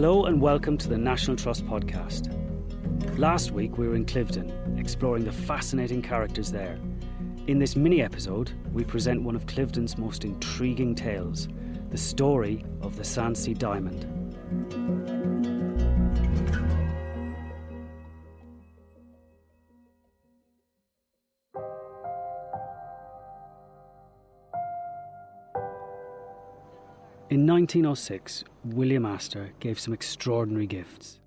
Hello and welcome to the National Trust podcast. Last week we were in Cliveden, exploring the fascinating characters there. In this mini episode, we present one of Cliveden's most intriguing tales the story of the Sancy Diamond. In 1906, William Astor gave some extraordinary gifts.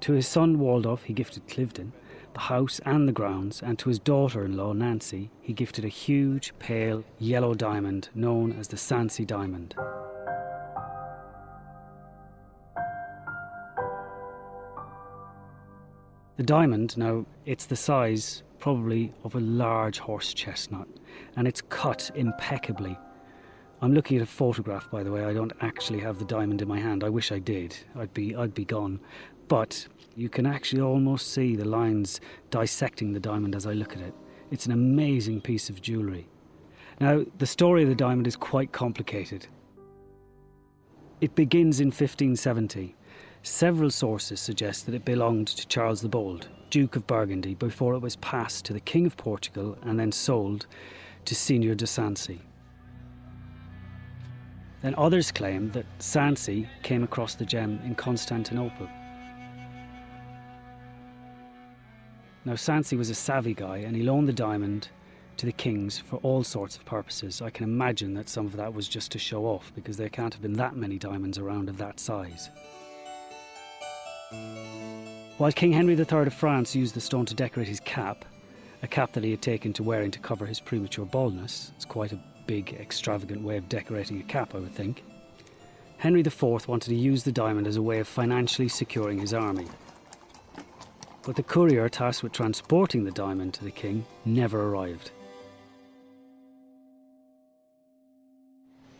To his son Waldorf, he gifted Cliveden, the house and the grounds, and to his daughter in law, Nancy, he gifted a huge, pale, yellow diamond known as the Sancy Diamond. The diamond, now, it's the size probably of a large horse chestnut, and it's cut impeccably. I'm looking at a photograph, by the way. I don't actually have the diamond in my hand. I wish I did. I'd be, I'd be gone. But you can actually almost see the lines dissecting the diamond as I look at it. It's an amazing piece of jewellery. Now, the story of the diamond is quite complicated. It begins in 1570. Several sources suggest that it belonged to Charles the Bold, Duke of Burgundy, before it was passed to the King of Portugal and then sold to Signor de Sancy. Then others claim that Sancy came across the gem in Constantinople. Now, Sancy was a savvy guy and he loaned the diamond to the kings for all sorts of purposes. I can imagine that some of that was just to show off because there can't have been that many diamonds around of that size. While King Henry III of France used the stone to decorate his cap, a cap that he had taken to wearing to cover his premature baldness, it's quite a big, extravagant way of decorating a cap, I would think. Henry IV wanted to use the diamond as a way of financially securing his army. But the courier tasked with transporting the diamond to the king never arrived.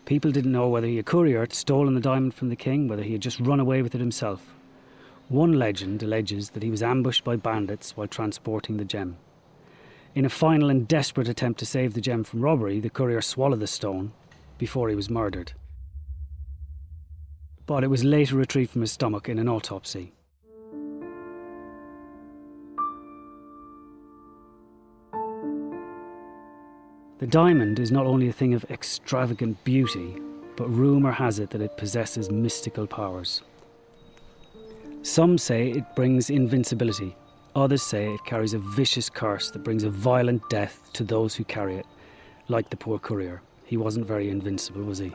People didn't know whether he, a courier, had stolen the diamond from the king, whether he had just run away with it himself. One legend alleges that he was ambushed by bandits while transporting the gem. In a final and desperate attempt to save the gem from robbery, the courier swallowed the stone before he was murdered. But it was later retrieved from his stomach in an autopsy. The diamond is not only a thing of extravagant beauty, but rumour has it that it possesses mystical powers. Some say it brings invincibility, others say it carries a vicious curse that brings a violent death to those who carry it, like the poor courier. He wasn't very invincible, was he?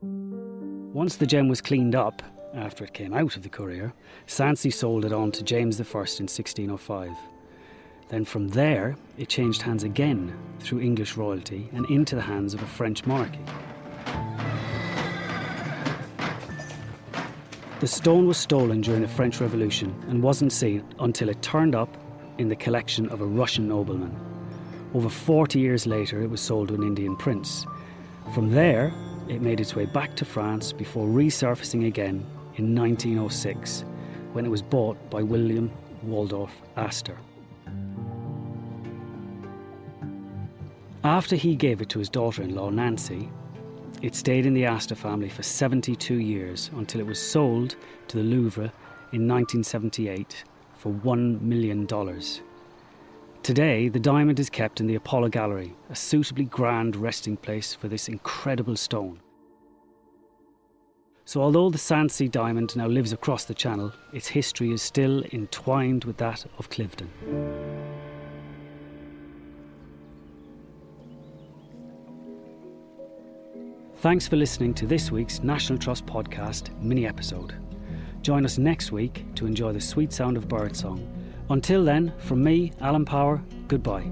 Once the gem was cleaned up, after it came out of the courier, Sancy sold it on to James I in 1605. Then from there, it changed hands again through English royalty and into the hands of a French monarchy. The stone was stolen during the French Revolution and wasn't seen until it turned up in the collection of a Russian nobleman. Over 40 years later, it was sold to an Indian prince. From there, it made its way back to France before resurfacing again in 1906 when it was bought by William Waldorf Astor. After he gave it to his daughter in law, Nancy, it stayed in the Astor family for 72 years until it was sold to the Louvre in 1978 for $1 million. Today, the diamond is kept in the Apollo Gallery, a suitably grand resting place for this incredible stone. So, although the Sancy diamond now lives across the channel, its history is still entwined with that of Cliveden. Thanks for listening to this week's National Trust podcast mini episode. Join us next week to enjoy the sweet sound of birdsong. Until then, from me, Alan Power, goodbye.